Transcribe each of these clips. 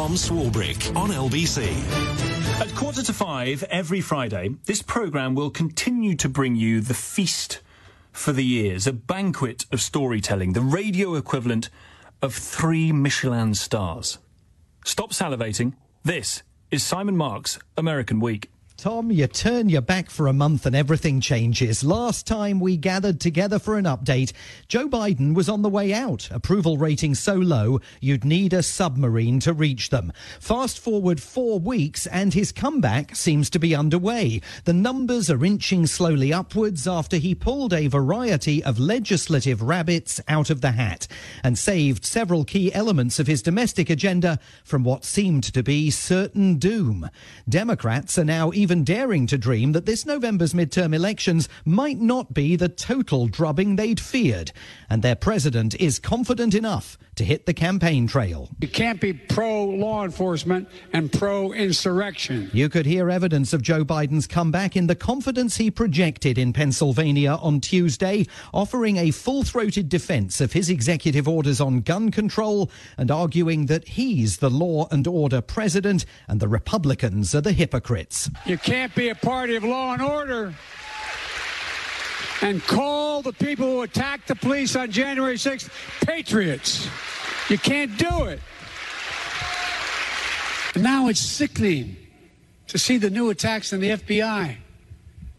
Tom Swarbrick on LBC. At quarter to five every Friday, this programme will continue to bring you the feast for the years, a banquet of storytelling, the radio equivalent of three Michelin stars. Stop salivating. This is Simon Mark's American Week. Tom, you turn your back for a month and everything changes. Last time we gathered together for an update, Joe Biden was on the way out. Approval rating so low, you'd need a submarine to reach them. Fast forward four weeks and his comeback seems to be underway. The numbers are inching slowly upwards after he pulled a variety of legislative rabbits out of the hat and saved several key elements of his domestic agenda from what seemed to be certain doom. Democrats are now even even daring to dream that this November's midterm elections might not be the total drubbing they'd feared. And their president is confident enough to hit the campaign trail. You can't be pro law enforcement and pro insurrection. You could hear evidence of Joe Biden's comeback in the confidence he projected in Pennsylvania on Tuesday, offering a full throated defense of his executive orders on gun control and arguing that he's the law and order president and the Republicans are the hypocrites. You can't be a party of law and order and call the people who attacked the police on January 6th patriots. You can't do it. And now it's sickening to see the new attacks on the FBI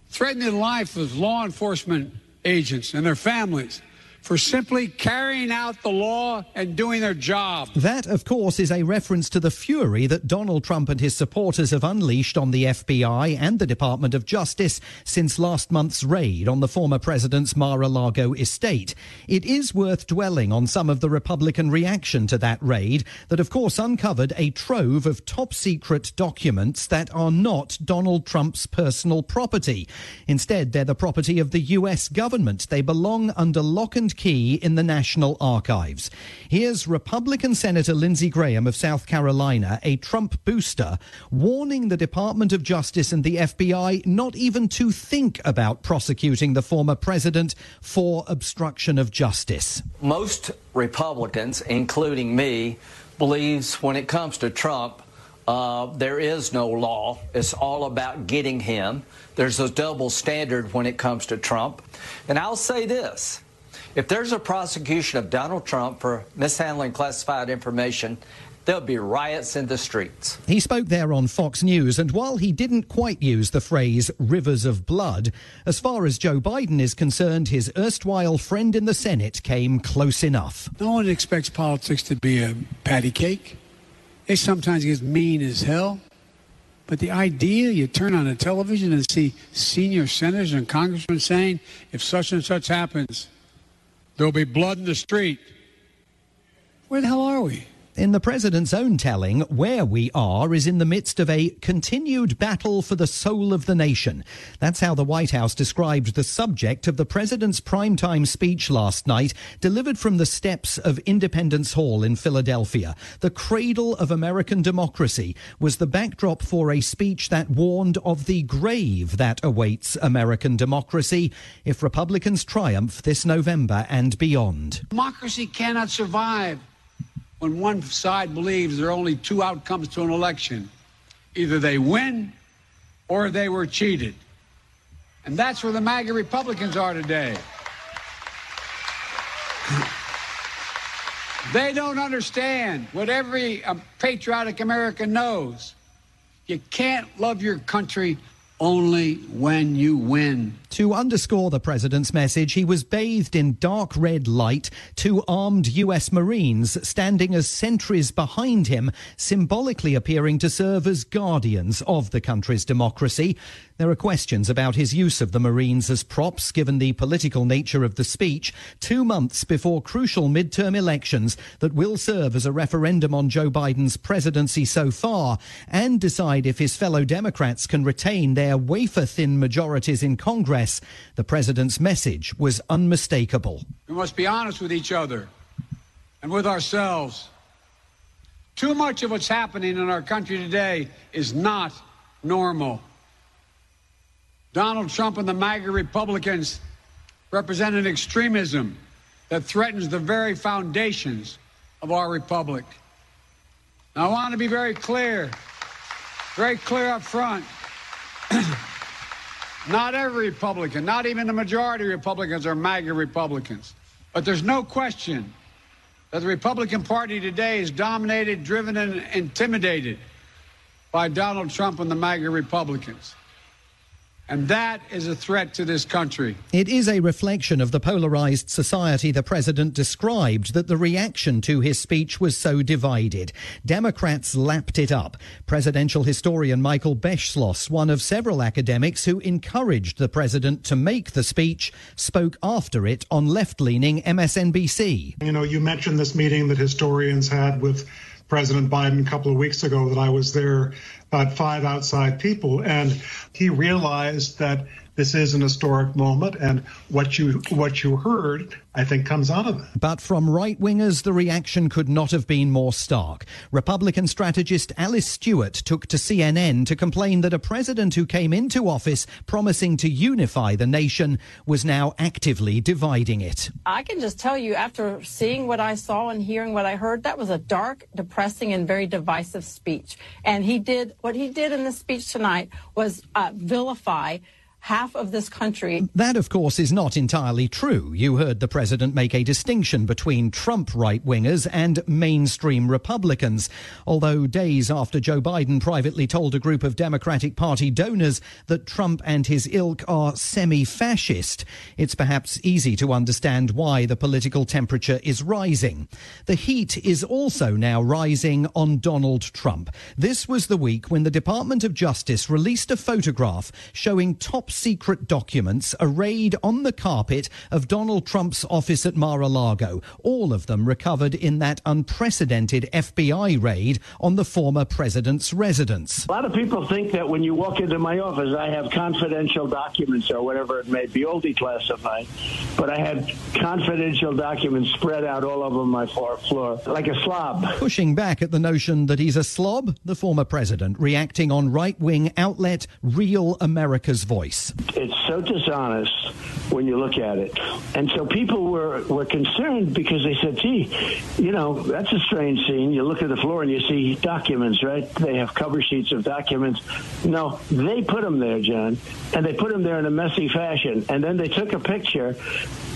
threatening the life of law enforcement agents and their families for simply carrying out the law and doing their job. That, of course, is a reference to the fury that Donald Trump and his supporters have unleashed on the FBI and the Department of Justice since last month's raid on the former president's Mar a Lago estate. It is worth dwelling on some of the Republican reaction to that raid that, of course, uncovered a trove of top secret documents that are not Donald Trump's personal property. Instead, they're the property of the U.S. government. They belong under lock and key in the National Archives. Here's Republican Senator Lindsey Graham of South Carolina, a Trump booster, warning the Department of Justice and the FBI not even to think about prosecuting the former president for obstruction of justice. Most Republicans, including me, believes when it comes to Trump, uh, there is no law. It's all about getting him. There's a double standard when it comes to Trump. And I'll say this if there's a prosecution of Donald Trump for mishandling classified information, there'll be riots in the streets. He spoke there on Fox News, and while he didn't quite use the phrase rivers of blood, as far as Joe Biden is concerned, his erstwhile friend in the Senate came close enough. No one expects politics to be a patty cake. It sometimes gets mean as hell. But the idea you turn on the television and see senior senators and congressmen saying, if such and such happens, There'll be blood in the street. Where the hell are we? In the president's own telling, where we are is in the midst of a continued battle for the soul of the nation. That's how the White House described the subject of the president's primetime speech last night, delivered from the steps of Independence Hall in Philadelphia. The cradle of American democracy was the backdrop for a speech that warned of the grave that awaits American democracy if Republicans triumph this November and beyond. Democracy cannot survive when one side believes there are only two outcomes to an election either they win or they were cheated. And that's where the MAGA Republicans are today. They don't understand what every uh, patriotic American knows. You can't love your country only when you win. To underscore the president's message, he was bathed in dark red light, two armed U.S. Marines standing as sentries behind him, symbolically appearing to serve as guardians of the country's democracy. There are questions about his use of the Marines as props, given the political nature of the speech, two months before crucial midterm elections that will serve as a referendum on Joe Biden's presidency so far and decide if his fellow Democrats can retain their wafer thin majorities in Congress. The president's message was unmistakable. We must be honest with each other and with ourselves. Too much of what's happening in our country today is not normal. Donald Trump and the MAGA Republicans represent an extremism that threatens the very foundations of our republic. Now, I want to be very clear, very clear up front. not every Republican, not even the majority of Republicans are MAGA Republicans. But there's no question that the Republican Party today is dominated, driven, and intimidated by Donald Trump and the MAGA Republicans. And that is a threat to this country. It is a reflection of the polarized society the president described that the reaction to his speech was so divided. Democrats lapped it up. Presidential historian Michael Beschloss, one of several academics who encouraged the president to make the speech, spoke after it on left leaning MSNBC. You know, you mentioned this meeting that historians had with President Biden a couple of weeks ago that I was there about five outside people, and he realized that this is an historic moment, and what you what you heard, I think, comes out of it. But from right wingers, the reaction could not have been more stark. Republican strategist Alice Stewart took to CNN to complain that a president who came into office promising to unify the nation was now actively dividing it. I can just tell you, after seeing what I saw and hearing what I heard, that was a dark, depressing, and very divisive speech. And he did what he did in the speech tonight was uh, vilify half of this country. That, of course, is not entirely true. You heard the president make a distinction between Trump right wingers and mainstream Republicans. Although days after Joe Biden privately told a group of Democratic Party donors that Trump and his ilk are semi fascist, it's perhaps easy to understand why the political temperature is rising. The heat is also now rising on Donald Trump. This was the week when the Department of Justice released a photograph showing top secret documents arrayed on the carpet of Donald Trump's office at Mar a Lago, all of them recovered in that unprecedented FBI raid on the former president's residence. A lot of people think that when you walk into my office, I have confidential documents or whatever it may be, all declassified. But I had confidential documents spread out all over my floor like a slob. Pushing back at the notion that he's a slob, the former president reacting on right wing outlet Real America's Voice. It's so dishonest when you look at it. And so people were, were concerned because they said, gee, you know, that's a strange scene. You look at the floor and you see documents, right? They have cover sheets of documents. No, they put them there, John, and they put them there in a messy fashion. And then they took a picture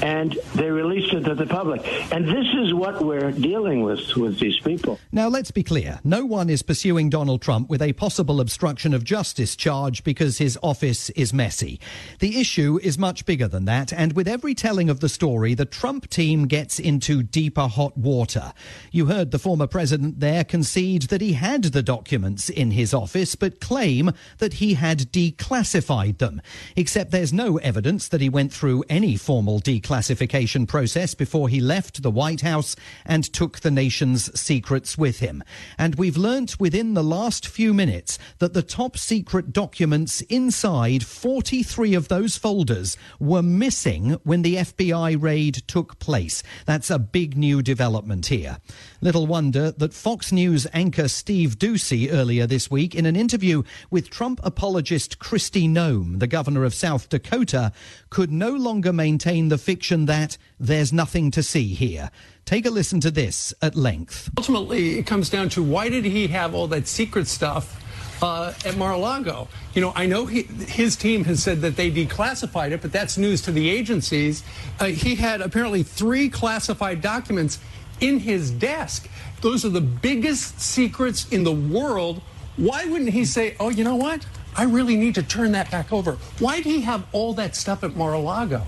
and they released it to the public. And this is what we're dealing with with these people. Now, let's be clear. No one is pursuing Donald Trump with a possible obstruction of justice charge because his office is messy. The issue is much bigger than that, and with every telling of the story, the Trump team gets into deeper hot water. You heard the former president there concede that he had the documents in his office, but claim that he had declassified them. Except there's no evidence that he went through any formal declassification process before he left the White House and took the nation's secrets with him. And we've learnt within the last few minutes that the top secret documents inside 43 of those folders were missing when the FBI raid took place. That's a big new development here. Little wonder that Fox News anchor Steve Doocy earlier this week in an interview with Trump apologist Kristi Noem, the governor of South Dakota, could no longer maintain the fiction that there's nothing to see here. Take a listen to this at length. Ultimately, it comes down to why did he have all that secret stuff uh, at Mar-a-Lago. You know, I know he, his team has said that they declassified it, but that's news to the agencies. Uh, he had apparently three classified documents in his desk. Those are the biggest secrets in the world. Why wouldn't he say, oh, you know what? I really need to turn that back over. Why did he have all that stuff at Mar-a-Lago?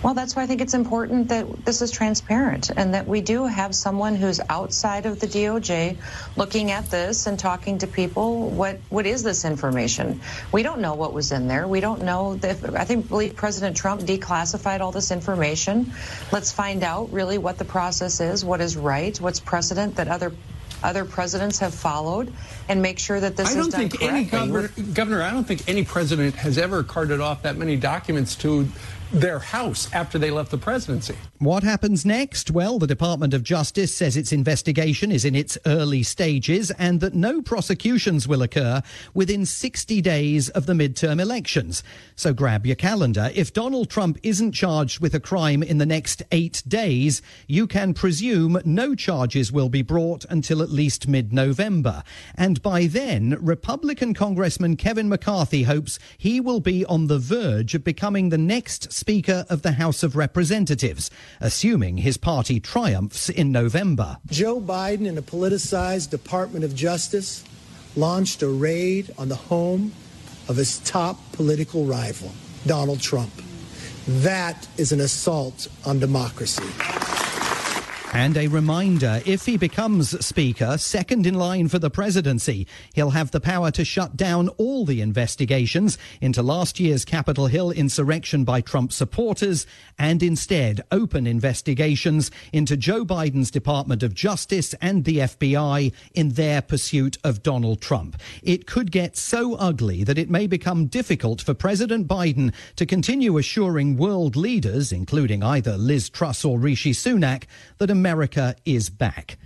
Well, that's why I think it's important that this is transparent and that we do have someone who's outside of the DOJ looking at this and talking to people. What what is this information? We don't know what was in there. We don't know that. I think President Trump declassified all this information. Let's find out really what the process is, what is right, what's precedent that other other presidents have followed and make sure that this I is done correctly. Any governor, governor, I don't think any president has ever carted off that many documents to their house after they left the presidency. What happens next? Well, the Department of Justice says its investigation is in its early stages and that no prosecutions will occur within 60 days of the midterm elections. So grab your calendar. If Donald Trump isn't charged with a crime in the next eight days, you can presume no charges will be brought until at least mid November. And by then, Republican Congressman Kevin McCarthy hopes he will be on the verge of becoming the next Speaker of the House of Representatives, assuming his party triumphs in November. Joe Biden and a politicized Department of Justice launched a raid on the home of his top political rival, Donald Trump. That is an assault on democracy. And a reminder if he becomes Speaker, second in line for the presidency, he'll have the power to shut down all the investigations into last year's Capitol Hill insurrection by Trump supporters and instead open investigations into Joe Biden's Department of Justice and the FBI in their pursuit of Donald Trump. It could get so ugly that it may become difficult for President Biden to continue assuring world leaders, including either Liz Truss or Rishi Sunak, that America is back.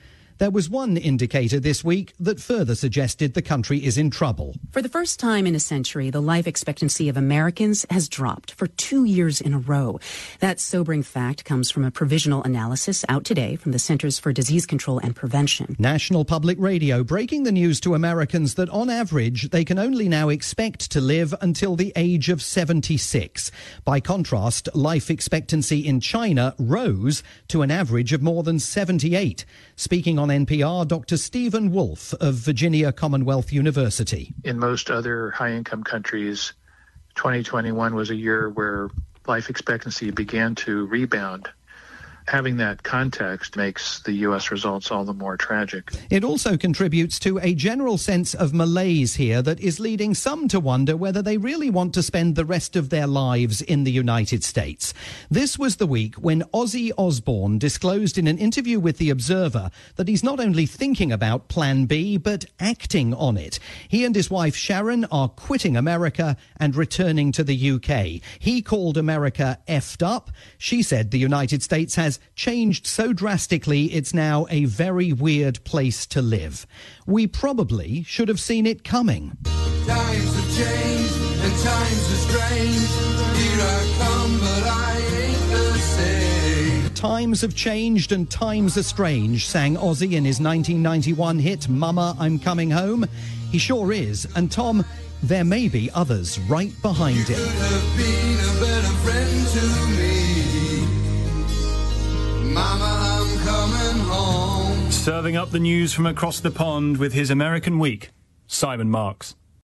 There was one indicator this week that further suggested the country is in trouble. For the first time in a century, the life expectancy of Americans has dropped for two years in a row. That sobering fact comes from a provisional analysis out today from the Centers for Disease Control and Prevention. National Public Radio breaking the news to Americans that on average they can only now expect to live until the age of 76. By contrast, life expectancy in China rose to an average of more than 78. Speaking on NPR, Dr. Steven Woolf of Virginia Commonwealth University. In most other high income countries, 2021 was a year where life expectancy began to rebound having that context makes the U.S. results all the more tragic. It also contributes to a general sense of malaise here that is leading some to wonder whether they really want to spend the rest of their lives in the United States. This was the week when Ozzy Osbourne disclosed in an interview with The Observer that he's not only thinking about Plan B, but acting on it. He and his wife Sharon are quitting America and returning to the UK. He called America effed up. She said the United States has changed so drastically it's now a very weird place to live. We probably should have seen it coming. Times have changed and times are strange. Here I come, but I ain't the same. Times have changed and times are strange, sang Ozzy in his 1991 hit Mama, I'm Coming Home. He sure is. And Tom, there may be others right behind him. Serving up the news from across the pond with his American Week, Simon Marks.